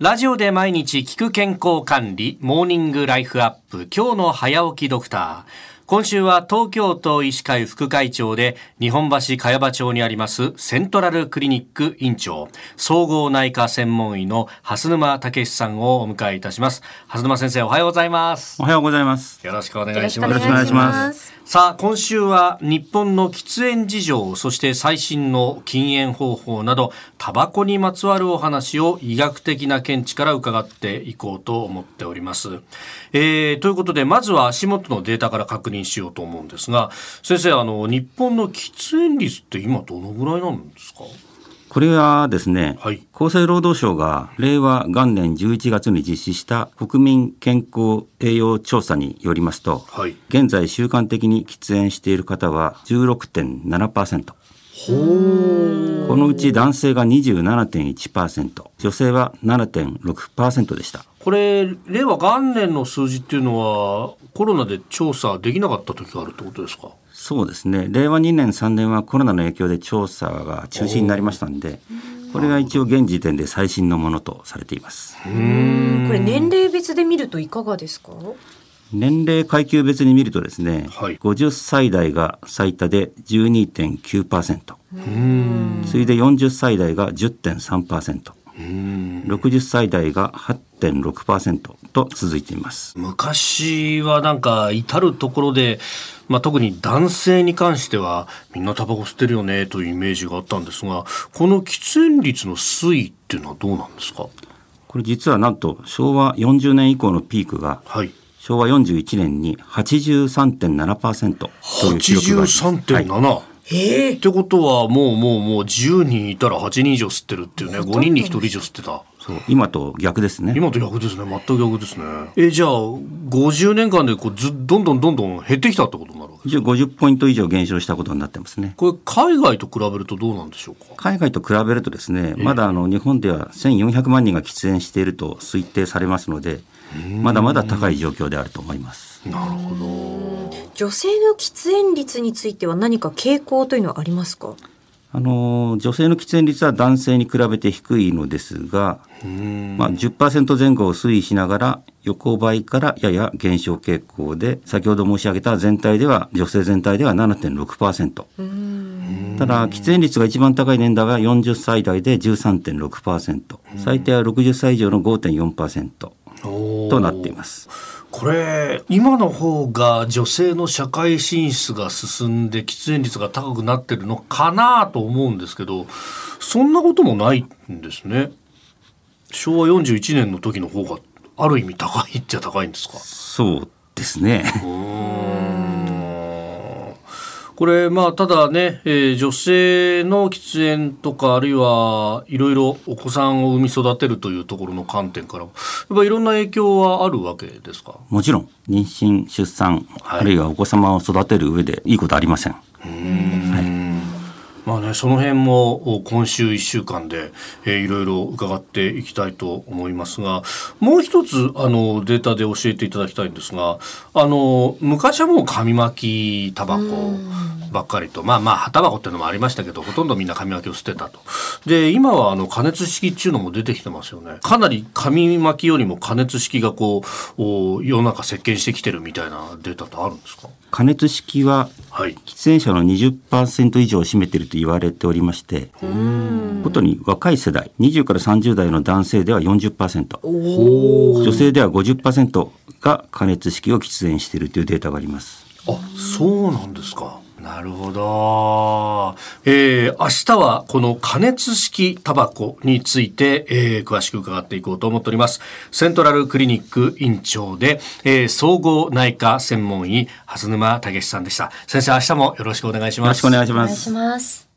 ラジオで毎日聞く健康管理、モーニングライフアップ、今日の早起きドクター。今週は東京都医師会副会長で日本橋茅場町にありますセントラルクリニック院長。総合内科専門医の蓮沼武さんをお迎えいたします。蓮沼先生おはようございます。おはようございます。よろしくお願いします。よろしくお願いします。さあ今週は日本の喫煙事情そして最新の禁煙方法などタバコにまつわるお話を医学的な見地から伺っていこうと思っております、えー、ということでまずは足元のデータから確認認しようと思うんですが先生あの日本の喫煙率って今どのぐらいなんですか？これはですね、はい、厚生労働省が令和元年11月に実施した国民健康栄養調査によりますと、はい、現在習慣的に喫煙している方は16.7%。このうち男性が27.1%、女性は7.6%でした。これ、令和元年の数字っていうのは、コロナで調査できなかった時があるってことですか？そうですね。令和2年3年はコロナの影響で調査が中止になりましたんで、これが一応現時点で最新のものとされています。これ年齢別で見るといかがですか？年齢階級別に見るとですね、はい、50歳代が最多で12.9%次いで40歳代が 10.3%60 歳代が8.6%と続いています。昔はなんか至る所で、まあ、特に男性に関してはみんなタバコ吸ってるよねというイメージがあったんですがこの喫煙率の推移っていうのはどうなんですか？これ実はなんと昭和40年以降のピークが、はい昭和41年に83.7%という記録があります。83.7、はい。えー、ってことはもうもうもう10人いたら8人以上吸ってるっていうね。5人に1人以上吸ってた。そう。今と逆ですね。今と逆ですね。全く逆ですね。えじゃあ50年間でこうずどんどんどんどん減ってきたってこと？になるわけですか50ポイント以上減少したことになってますねこれ海外と比べるとどうなんでしょうか？海外と比べるとですねまだあの日本では1400万人が喫煙していると推定されますのでまだまだ高い状況であると思います。なるほど。女性の喫煙率については何か傾向というのはありますか？あの女性の喫煙率は男性に比べて低いのですが、まあ、10%前後を推移しながら横ばいからやや減少傾向で先ほど申し上げた全体では女性全体では7.6%ただ喫煙率が一番高い年代は40歳代で13.6%最低は60歳以上の5.4%となっています。これ今の方が女性の社会進出が進んで喫煙率が高くなってるのかなと思うんですけどそんなこともないんですね。昭和41年の時の方がある意味高いっちゃ高いんですか？そうですね。これまあただね、えー、女性の喫煙とかあるいはいろいろお子さんを産み育てるというところの観点からやっぱいろんな影響はあるわけですか？もちろん。妊娠出産、はい、あるいはお子様を育てる上でいいことありません。まあね、その辺も今週1週間で、えー、いろいろ伺っていきたいと思いますがもう一つあのデータで教えていただきたいんですがあの昔はもう紙巻きタバコばっかりと。まあまあ葉タバコっていうのもありましたけどほとんどみんな紙巻きを捨てたと。で今はあの加熱式っていうのも出てきてますよね。かなり紙巻きよりも加熱式がこう世の中席巻してきてるみたいなデータってあるんですか？加熱式は喫煙者の20%以上を占めていると言われておりましてことに若い世代20から30代の男性では40%女性では50%が加熱式を喫煙しているというデータがあります。あそうなんですかなるほど。えー、明日はこの加熱式タバコについて、えー、詳しく伺っていこうと思っております。セントラルクリニック院長で、えー、総合内科専門医、蓮沼武さんでした。先生、明日もよろしくお願いします。よろしくお願いします。お願いします。